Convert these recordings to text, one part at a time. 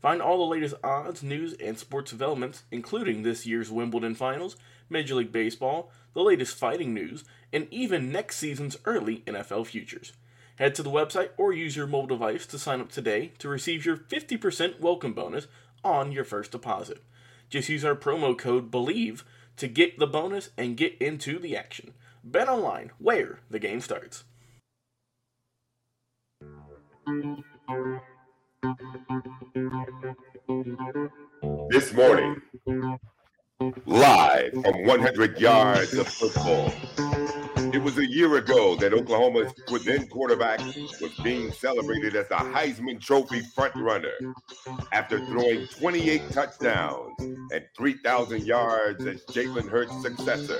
Find all the latest odds, news, and sports developments, including this year's Wimbledon finals, Major League Baseball, the latest fighting news, and even next season's early NFL futures. Head to the website or use your mobile device to sign up today to receive your 50% welcome bonus on your first deposit. Just use our promo code BELIEVE to get the bonus and get into the action. Bet online, where the game starts. This morning, live from 100 yards of football. It was a year ago that Oklahoma's then quarterback was being celebrated as the Heisman Trophy frontrunner after throwing 28 touchdowns and 3,000 yards as Jalen Hurts' successor.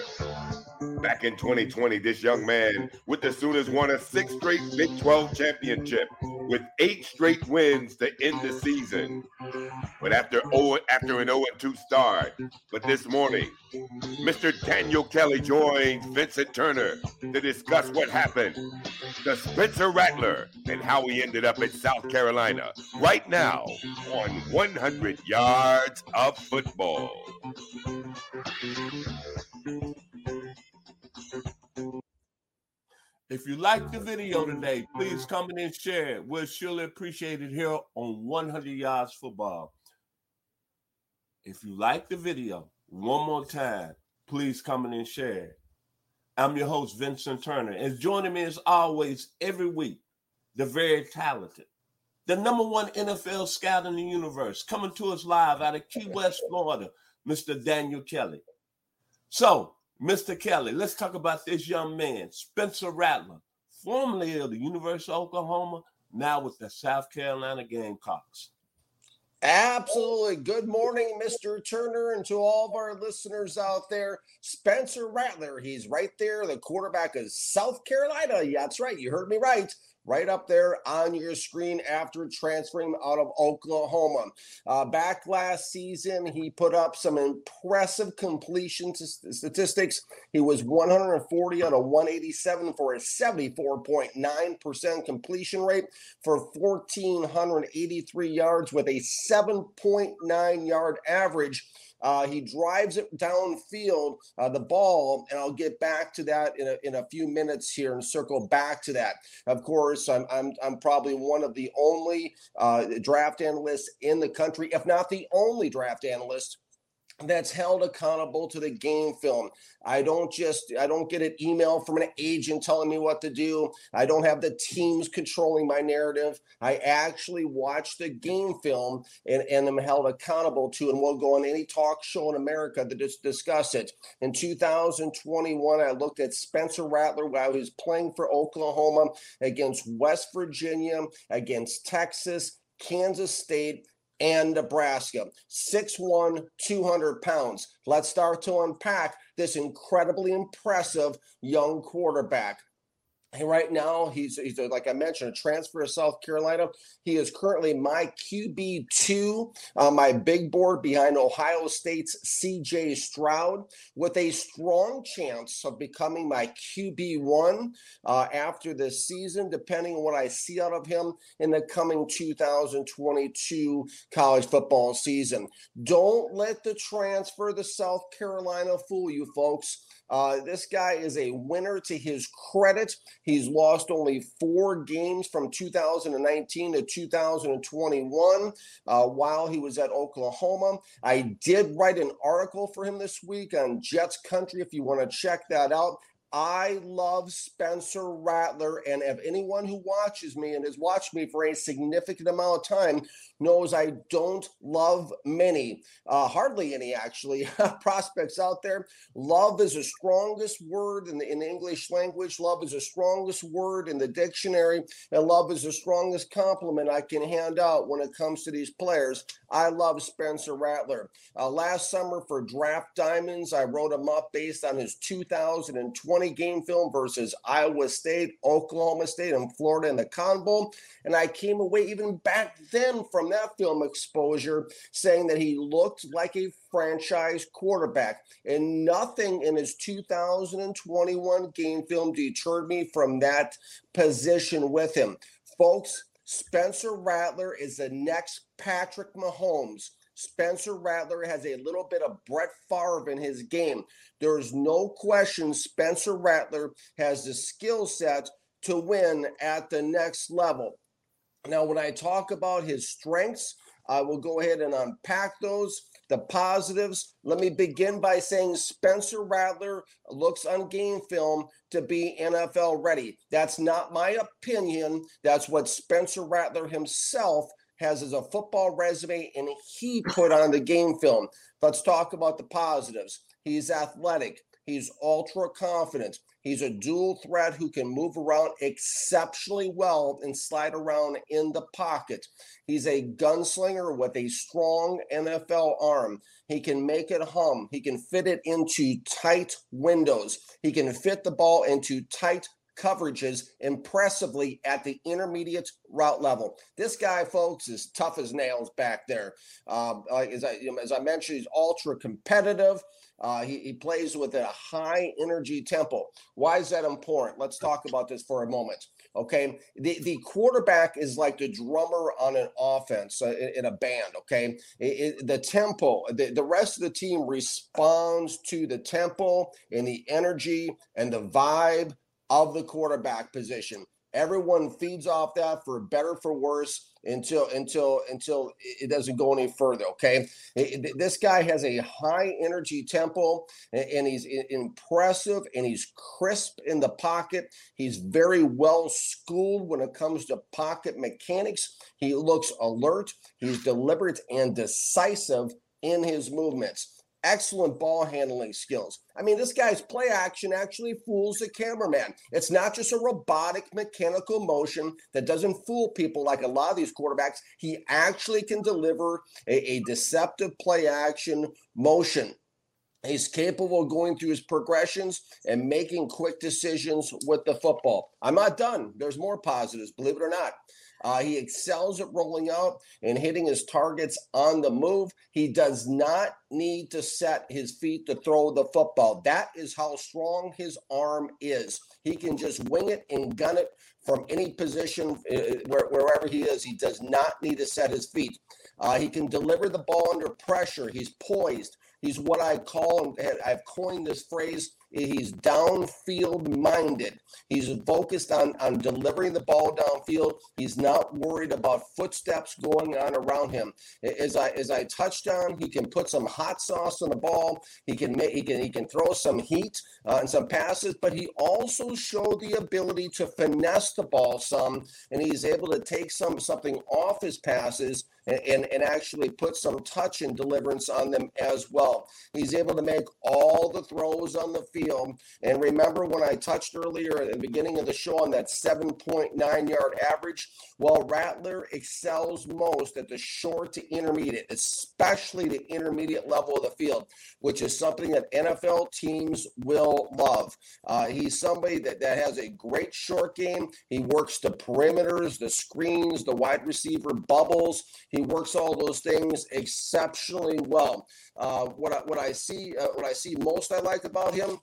Back in 2020, this young man with the Sooners won a six straight Big 12 championship with eight straight wins to end the season. But after oh, after an 0-2 start, but this morning, Mr. Daniel Kelly joins Vincent Turner to discuss what happened to Spencer Rattler and how he ended up at South Carolina right now on 100 Yards of Football. If you like the video today, please come in and share it. We'll surely appreciate it here on 100 Yards Football. If you like the video, one more time, please come in and share it. I'm your host, Vincent Turner, and joining me as always every week, the very talented, the number one NFL scout in the universe, coming to us live out of Key West, Florida, Mr. Daniel Kelly. So, Mr. Kelly, let's talk about this young man, Spencer Rattler, formerly of the University of Oklahoma, now with the South Carolina Gamecocks. Absolutely. Good morning, Mr. Turner, and to all of our listeners out there. Spencer Rattler, he's right there, the quarterback of South Carolina. Yeah, that's right. You heard me right right up there on your screen after transferring out of Oklahoma. Uh, back last season, he put up some impressive completion statistics. He was 140 out of 187 for a 74.9% completion rate for 1,483 yards with a 7.9 yard average. Uh, he drives it downfield, uh, the ball, and I'll get back to that in a, in a few minutes here and circle back to that. Of course, I'm, I'm, I'm probably one of the only uh, draft analysts in the country, if not the only draft analyst that's held accountable to the game film. I don't just I don't get an email from an agent telling me what to do. I don't have the teams controlling my narrative. I actually watch the game film and, and am held accountable to and we'll go on any talk show in America to just discuss it. In 2021, I looked at Spencer Rattler while he was playing for Oklahoma against West Virginia, against Texas, Kansas State, and Nebraska. 6'1, 200 pounds. Let's start to unpack this incredibly impressive young quarterback. Right now, he's he's a, like I mentioned, a transfer to South Carolina. He is currently my QB two on my big board behind Ohio State's C.J. Stroud, with a strong chance of becoming my QB one uh, after this season, depending on what I see out of him in the coming 2022 college football season. Don't let the transfer to South Carolina fool you, folks. Uh, this guy is a winner to his credit. He's lost only four games from 2019 to 2021 uh, while he was at Oklahoma. I did write an article for him this week on Jets Country if you want to check that out. I love Spencer Rattler. And if anyone who watches me and has watched me for a significant amount of time knows I don't love many, uh, hardly any actually, prospects out there. Love is the strongest word in the, in the English language. Love is the strongest word in the dictionary. And love is the strongest compliment I can hand out when it comes to these players. I love Spencer Rattler. Uh, last summer for Draft Diamonds, I wrote him up based on his 2020 game film versus Iowa State, Oklahoma State, and Florida in the Cotton Bowl. And I came away even back then from that film exposure saying that he looked like a franchise quarterback. And nothing in his 2021 game film deterred me from that position with him. Folks, Spencer Rattler is the next Patrick Mahomes. Spencer Rattler has a little bit of Brett Favre in his game. There is no question Spencer Rattler has the skill set to win at the next level. Now, when I talk about his strengths, I will go ahead and unpack those. The positives, let me begin by saying Spencer Rattler looks on game film to be NFL ready. That's not my opinion. That's what Spencer Rattler himself has as a football resume and he put on the game film. Let's talk about the positives. He's athletic, he's ultra confident, He's a dual threat who can move around exceptionally well and slide around in the pocket. He's a gunslinger with a strong NFL arm. He can make it hum. He can fit it into tight windows. He can fit the ball into tight coverages impressively at the intermediate route level. This guy, folks, is tough as nails back there. Um, as, I, as I mentioned, he's ultra competitive. Uh, he, he plays with a high energy tempo. Why is that important? Let's talk about this for a moment. Okay, the, the quarterback is like the drummer on an offense uh, in, in, a band. Okay, it, it, the tempo, the, the rest of the team responds to the tempo and the energy and the vibe of the quarterback position. Everyone feeds off that for better for worse until until until it doesn't go any further. Okay, this guy has a high energy tempo, and he's impressive, and he's crisp in the pocket. He's very well schooled when it comes to pocket mechanics. He looks alert. He's deliberate and decisive in his movements excellent ball handling skills. I mean, this guy's play action actually fools the cameraman. It's not just a robotic mechanical motion that doesn't fool people like a lot of these quarterbacks. He actually can deliver a, a deceptive play action motion. He's capable of going through his progressions and making quick decisions with the football. I'm not done. There's more positives, believe it or not. Uh, he excels at rolling out and hitting his targets on the move. He does not need to set his feet to throw the football. That is how strong his arm is. He can just wing it and gun it from any position uh, where, wherever he is. He does not need to set his feet. Uh, he can deliver the ball under pressure. He's poised. He's what I call, and I've coined this phrase, he's downfield minded. He's focused on, on delivering the ball downfield. He's not worried about footsteps going on around him. As I as I touched on, he can put some hot sauce on the ball. He can make he can he can throw some heat uh, and some passes, but he also showed the ability to finesse the ball some, and he's able to take some something off his passes and, and, actually put some touch and deliverance on them as well. He's able to make all the throws on the field. And remember when I touched earlier at the beginning of the show on that 7.9 yard average? Well, Rattler excels most at the short to intermediate, especially the intermediate level of the field, which is something that NFL teams will love. Uh, he's somebody that, that has a great short game. He works the perimeters, the screens, the wide receiver bubbles. He works all those things exceptionally well. Uh, what I, what I see uh, what I see most I like about him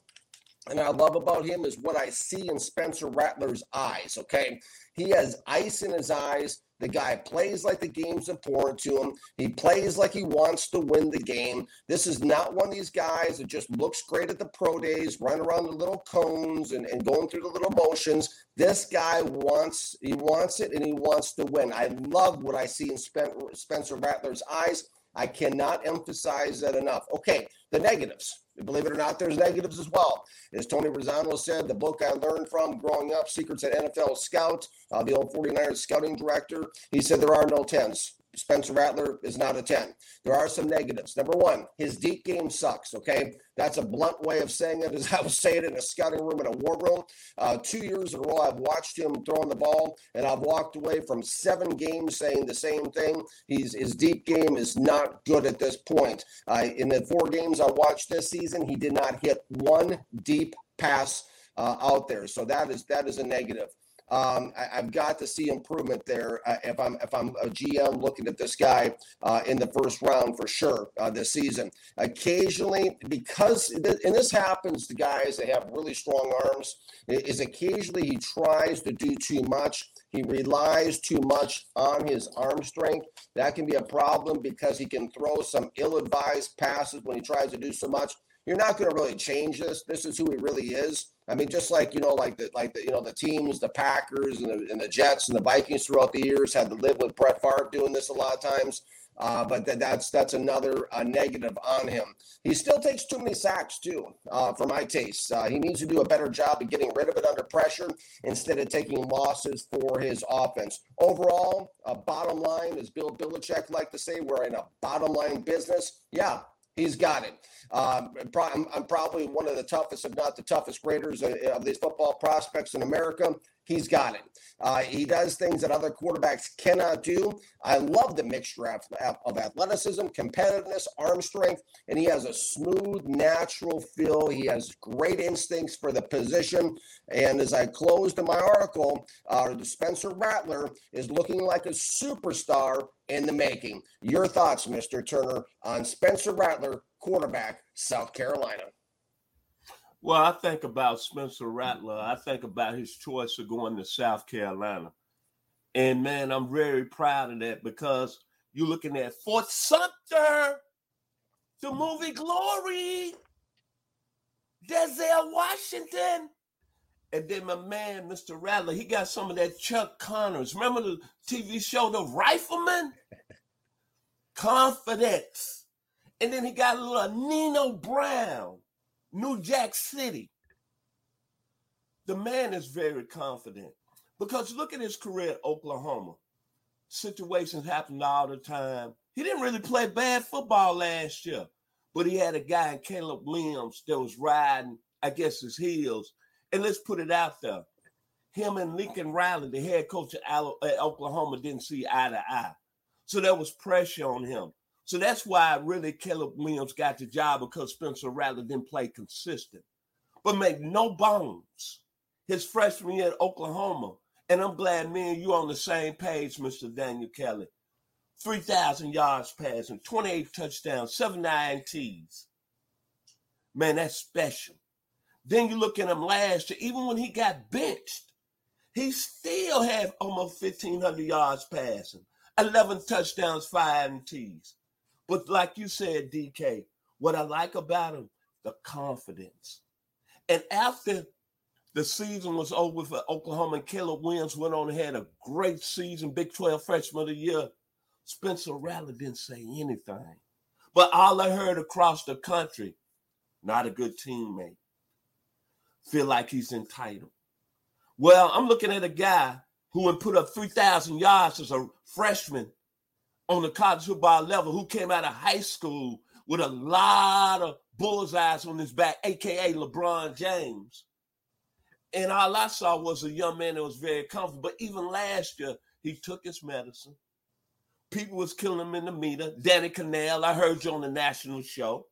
and I love about him is what I see in Spencer Rattler's eyes. Okay. He has ice in his eyes. The guy plays like the game's important to him. He plays like he wants to win the game. This is not one of these guys that just looks great at the pro days, running around the little cones and, and going through the little motions. This guy wants he wants it and he wants to win. I love what I see in Spencer Rattler's eyes. I cannot emphasize that enough. Okay, the negatives. Believe it or not, there's negatives as well. As Tony Razzano said, the book I learned from growing up, Secrets at NFL Scout, uh, the old 49ers scouting director, he said there are no tens. Spencer Rattler is not a 10. There are some negatives. Number one, his deep game sucks. Okay. That's a blunt way of saying it, as I was saying it in a scouting room in a war room. Uh, two years in a row, I've watched him throwing the ball, and I've walked away from seven games saying the same thing. He's his deep game is not good at this point. Uh, in the four games I watched this season, he did not hit one deep pass uh, out there. So that is that is a negative. Um, I, have got to see improvement there uh, if I'm if I'm a GM looking at this guy uh, in the first round for sure uh, this season. Occasionally, because and this happens to guys that have really strong arms, is occasionally he tries to do too much. He relies too much on his arm strength. That can be a problem because he can throw some ill-advised passes when he tries to do so much. You're not going to really change this. This is who he really is. I mean, just like you know, like the like the you know the teams, the Packers and the, and the Jets and the Vikings throughout the years had to live with Brett Favre doing this a lot of times. Uh, but th- that's that's another uh, negative on him. He still takes too many sacks too, uh, for my taste. Uh, he needs to do a better job of getting rid of it under pressure instead of taking losses for his offense. Overall, bottom line, as Bill Belichick like to say, we're in a bottom line business. Yeah, He's got it. Um, I'm, probably one of the toughest, if not the toughest graders of these football prospects in America. He's got it. Uh, he does things that other quarterbacks cannot do. I love the mixture of of athleticism, competitiveness, arm strength, and he has a smooth, natural feel. He has great instincts for the position. And as I closed in my article, uh, Spencer Rattler is looking like a superstar in the making. Your thoughts, Mr. Turner, on Spencer Rattler, quarterback, South Carolina? Well, I think about Spencer Rattler. I think about his choice of going to South Carolina. And man, I'm very proud of that because you're looking at Fort Sumter, the movie Glory, Denzel Washington. And then my man, Mr. Rattler, he got some of that Chuck Connors. Remember the TV show The Rifleman? Confidence. And then he got a little Nino Brown. New Jack City. The man is very confident because look at his career at Oklahoma. Situations happen all the time. He didn't really play bad football last year, but he had a guy in Caleb Williams that was riding, I guess, his heels. And let's put it out there. Him and Lincoln Riley, the head coach at Oklahoma, didn't see eye to eye. So there was pressure on him. So that's why really Caleb Williams got the job because Spencer Rattler didn't play consistent. But make no bones, his freshman year at Oklahoma, and I'm glad me and you on the same page, Mr. Daniel Kelly. 3,000 yards passing, 28 touchdowns, 7 INTs. Man, that's special. Then you look at him last year, even when he got benched, he still had almost 1,500 yards passing, 11 touchdowns, 5 INTs. But like you said, DK, what I like about him, the confidence. And after the season was over for Oklahoma, and Caleb Williams went on and had a great season, Big 12 freshman of the year. Spencer Rattler didn't say anything. But all I heard across the country, not a good teammate. Feel like he's entitled. Well, I'm looking at a guy who would put up 3,000 yards as a freshman on the college football level who came out of high school with a lot of bullseyes on his back, aka LeBron James. And all I saw was a young man that was very comfortable. But even last year, he took his medicine. People was killing him in the meter. Danny Kanell, I heard you on the national show.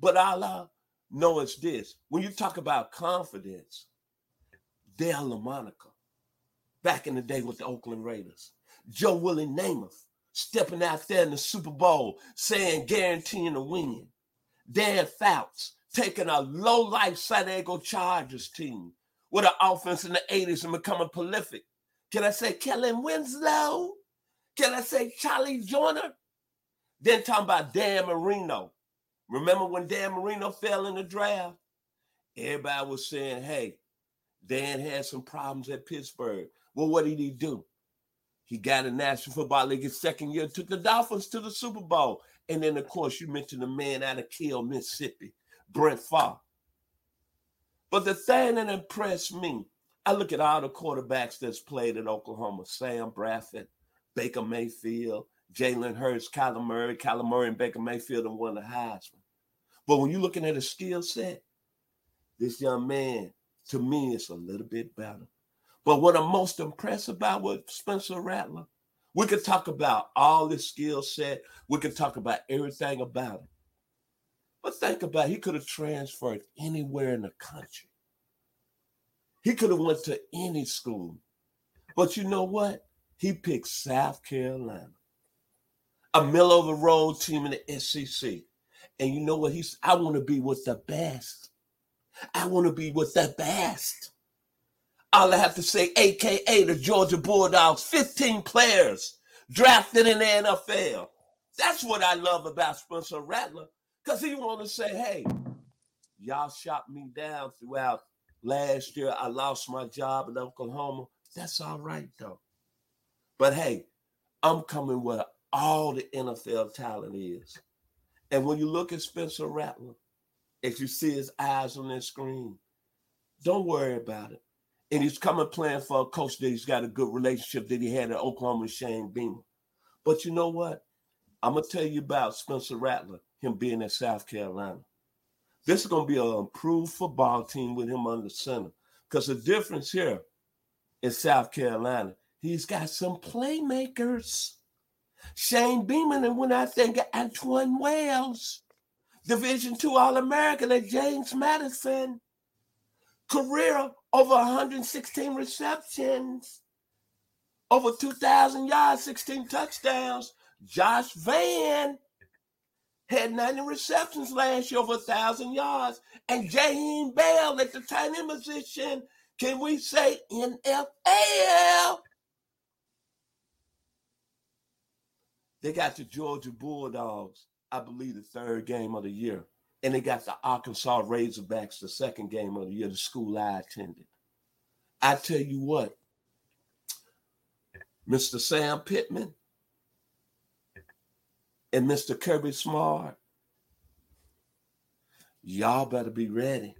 But all I know is this. When you talk about confidence, Dale LaMonica, back in the day with the Oakland Raiders, Joe Willie Namath stepping out there in the Super Bowl saying guaranteeing a win. Dan Fouts taking a low life San Diego Chargers team with an offense in the 80s and becoming prolific. Can I say Kellen Winslow? Can I say Charlie Joiner? Then talking about Dan Marino. Remember when Dan Marino fell in the draft? Everybody was saying, hey, Dan had some problems at Pittsburgh. Well, what did he do? He got a National Football League his second year, took the Dolphins to the Super Bowl. And then, of course, you mentioned the man out of Kiln, Mississippi, Brett Favre. But the thing that impressed me, I look at all the quarterbacks that's played at Oklahoma Sam Bradford, Baker Mayfield, Jalen Hurts, Kyler Murray. Kyler Murray and Baker Mayfield have won the Heisman. But when you're looking at a skill set, this young man, to me, is a little bit better. But what I'm most impressed about with Spencer Rattler, we could talk about all his skill set. We could talk about everything about it. But think about it, he could have transferred anywhere in the country. He could have went to any school. But you know what? He picked South Carolina, a middle of the road team in the SEC. And you know what? He's I want to be with the best. I want to be with the best. All I have to say, AKA the Georgia Bulldogs, 15 players drafted in the NFL. That's what I love about Spencer Rattler, because he want to say, hey, y'all shot me down throughout last year. I lost my job in Oklahoma. That's all right, though. But hey, I'm coming where all the NFL talent is. And when you look at Spencer Rattler, if you see his eyes on that screen, don't worry about it and he's coming playing for a coach that he's got a good relationship that he had at Oklahoma Shane Beamer. But you know what? I'm gonna tell you about Spencer Rattler, him being at South Carolina. This is gonna be an improved football team with him under center. Because the difference here in South Carolina, he's got some playmakers. Shane Beamer and when I think of Antwane Wells, Division two All American at James Madison career over 116 receptions, over 2,000 yards, 16 touchdowns. Josh Vann had 90 receptions last year, over 1,000 yards. And Jaheim Bell at the tight end position, can we say NFL? They got the Georgia Bulldogs, I believe, the third game of the year and they got the Arkansas Razorbacks the second game of the year, the school I attended. I tell you what, Mr. Sam Pittman and Mr. Kirby Smart, y'all better be ready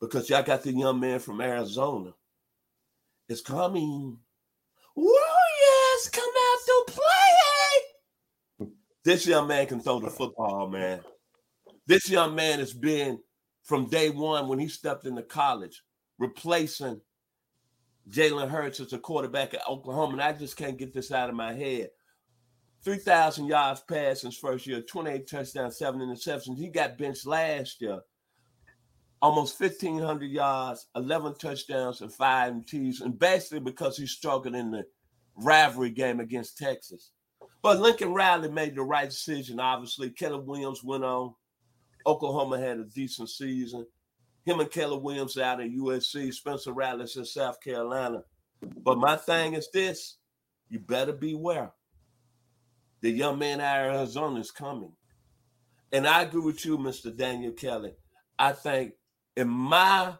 because y'all got the young man from Arizona. It's coming. Warriors come out to play. This young man can throw the football, man. This young man has been from day one when he stepped into college, replacing Jalen Hurts as a quarterback at Oklahoma. And I just can't get this out of my head. 3,000 yards passing his first year, 28 touchdowns, seven interceptions. He got benched last year. Almost 1,500 yards, 11 touchdowns, and five INTs. And basically because he struggled in the rivalry game against Texas. But Lincoln Riley made the right decision, obviously. Caleb Williams went on. Oklahoma had a decent season. Him and Caleb Williams out at USC, Spencer Rattler in South Carolina. But my thing is this you better beware. The young man out of Arizona is coming. And I agree with you, Mr. Daniel Kelly. I think in my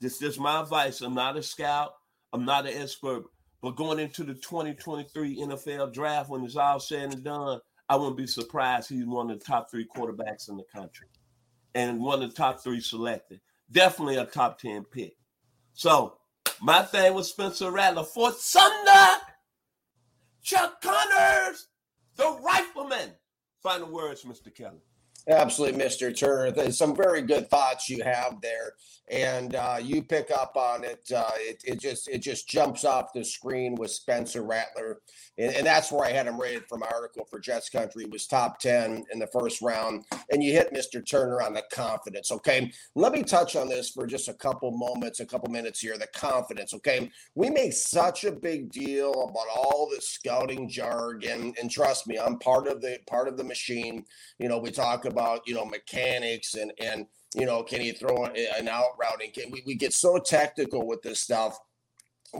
this is my advice. I'm not a scout, I'm not an expert, but going into the 2023 NFL draft, when it's all said and done, I wouldn't be surprised he's one of the top three quarterbacks in the country and one of the top three selected. Definitely a top 10 pick. So my thing with Spencer Rattler, Fort Sumter, Chuck Connors, the rifleman. Final words, Mr. Kelly. Absolutely, Mr. Turner. There's some very good thoughts you have there, and uh, you pick up on it. Uh, it. It just it just jumps off the screen with Spencer Rattler, and, and, that's where I had him rated from my article for Jets Country. Was top ten in the first round, and you hit Mr. Turner on the confidence. Okay, let me touch on this for just a couple moments, a couple minutes here. The confidence. Okay, we make such a big deal about all the scouting jargon, and trust me, I'm part of the part of the machine. You know, we talk about about you know mechanics and and you know can he throw an out route and can we, we get so technical with this stuff.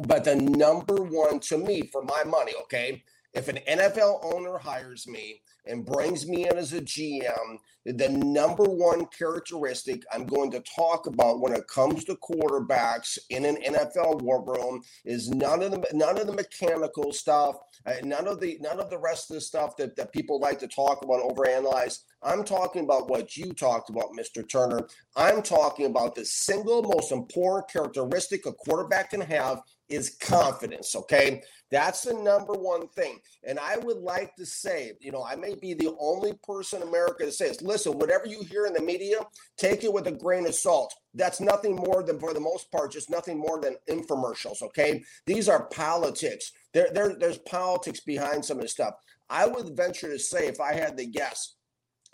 But the number one to me for my money okay if an nfl owner hires me and brings me in as a GM, the number one characteristic I'm going to talk about when it comes to quarterbacks in an NFL war room is none of the none of the mechanical stuff, uh, none of the none of the rest of the stuff that, that people like to talk about overanalyze. I'm talking about what you talked about, Mr. Turner. I'm talking about the single most important characteristic a quarterback can have is confidence. Okay. That's the number one thing. And I would like to say, you know, I may be the only person in America that says, listen, whatever you hear in the media, take it with a grain of salt. That's nothing more than, for the most part, just nothing more than infomercials. Okay. These are politics. There, there, there's politics behind some of this stuff. I would venture to say, if I had to guess,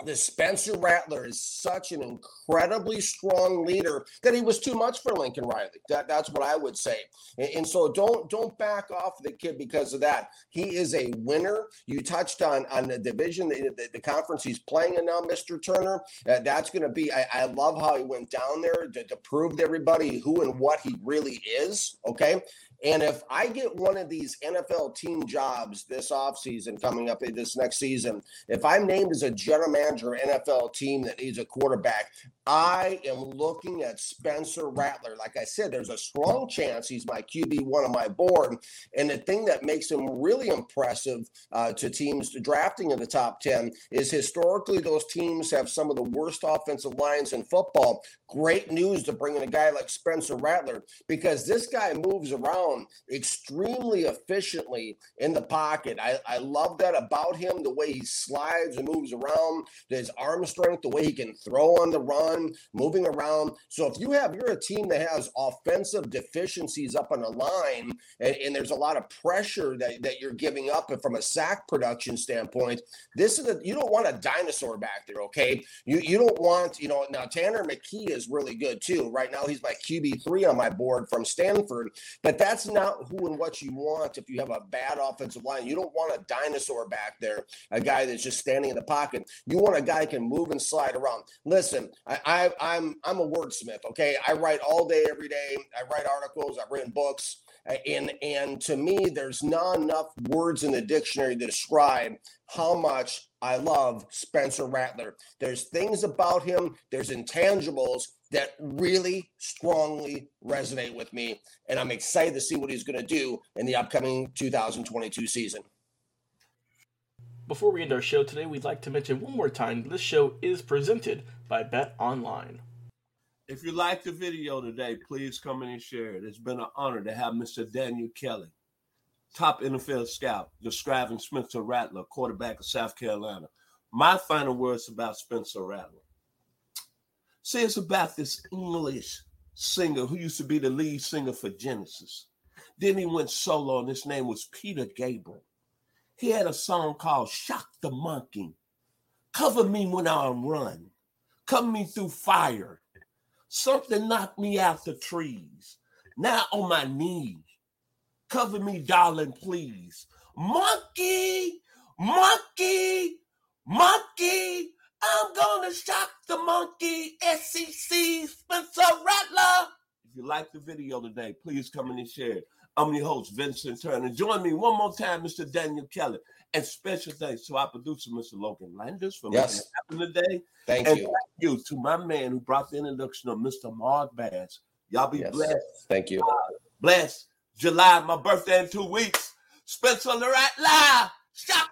the Spencer Rattler is such an incredibly strong leader that he was too much for Lincoln Riley. That, that's what I would say. And, and, so don't don't back off the kid because of that. He is a winner. You touched on on the division, the, the, the conference he's playing in now, Mr. Turner. Uh, that's going to be. I, I, love how he went down there to, to prove to everybody who and what he really is. Okay, and if I get one of these NFL team jobs this offseason coming up this next season, if I'm named as a general manager NFL team that needs a quarterback, I am looking at Spencer Rattler. Like I said, there's a strong chance he's my QB one on my board. And the thing that makes him really impressive uh, to teams drafting in the top 10 is historically those teams have some of the worst offensive lines in football. Great news to bring in a guy like Spencer Rattler because this guy moves around extremely efficiently in the pocket. I, I love that about him, the way he slides and moves around, his arm strength, the way he can throw on the run moving around. So if you have you're a team that has offensive deficiencies up on the line, and, and there's a lot of pressure that, that you're giving up from a sack production standpoint, this is a you don't want a dinosaur back there, okay? You you don't want, you know, now Tanner McKee is really good too. Right now he's my QB three on my board from Stanford, but that's not who and what you want if you have a bad offensive line. You don't want a dinosaur back there, a guy that's just standing in the pocket. You want a guy can move and slide around. Listen, I, I, I'm I'm a wordsmith. Okay, I write all day, every day. I write articles. I've written books, and and to me, there's not enough words in the dictionary to describe how much I love Spencer Rattler. There's things about him. There's intangibles that really strongly resonate with me, and I'm excited to see what he's going to do in the upcoming 2022 season. Before we end our show today, we'd like to mention one more time this show is presented by Bet Online. If you liked the video today, please come in and share it. It's been an honor to have Mr. Daniel Kelly, top NFL scout, describing Spencer Rattler, quarterback of South Carolina. My final words about Spencer Rattler. See, it's about this English singer who used to be the lead singer for Genesis. Then he went solo, and his name was Peter Gabriel. He had a song called Shock the Monkey. Cover me when I run. Cover me through fire. Something knocked me out the trees. Now on my knees. Cover me, darling, please. Monkey, monkey, monkey. I'm gonna shock the monkey. SEC Spencer Rattler. If you like the video today, please come in and share it. I'm your host, Vincent Turner. Join me one more time, Mr. Daniel Kelly. And special thanks to our producer, Mr. Logan Landers, for yes. making it happen today. Thank and you. Thank you to my man who brought the introduction of Mr. Mark Bass. Y'all be yes. blessed. Thank you. Uh, blessed. July, my birthday in two weeks. Spencer Lorette Live. Shock the monkey.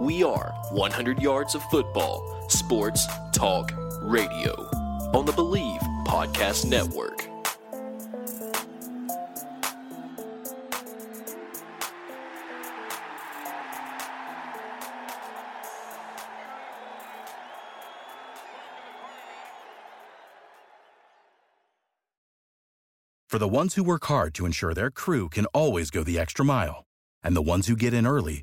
We are 100 Yards of Football Sports Talk Radio on the Believe Podcast Network. For the ones who work hard to ensure their crew can always go the extra mile, and the ones who get in early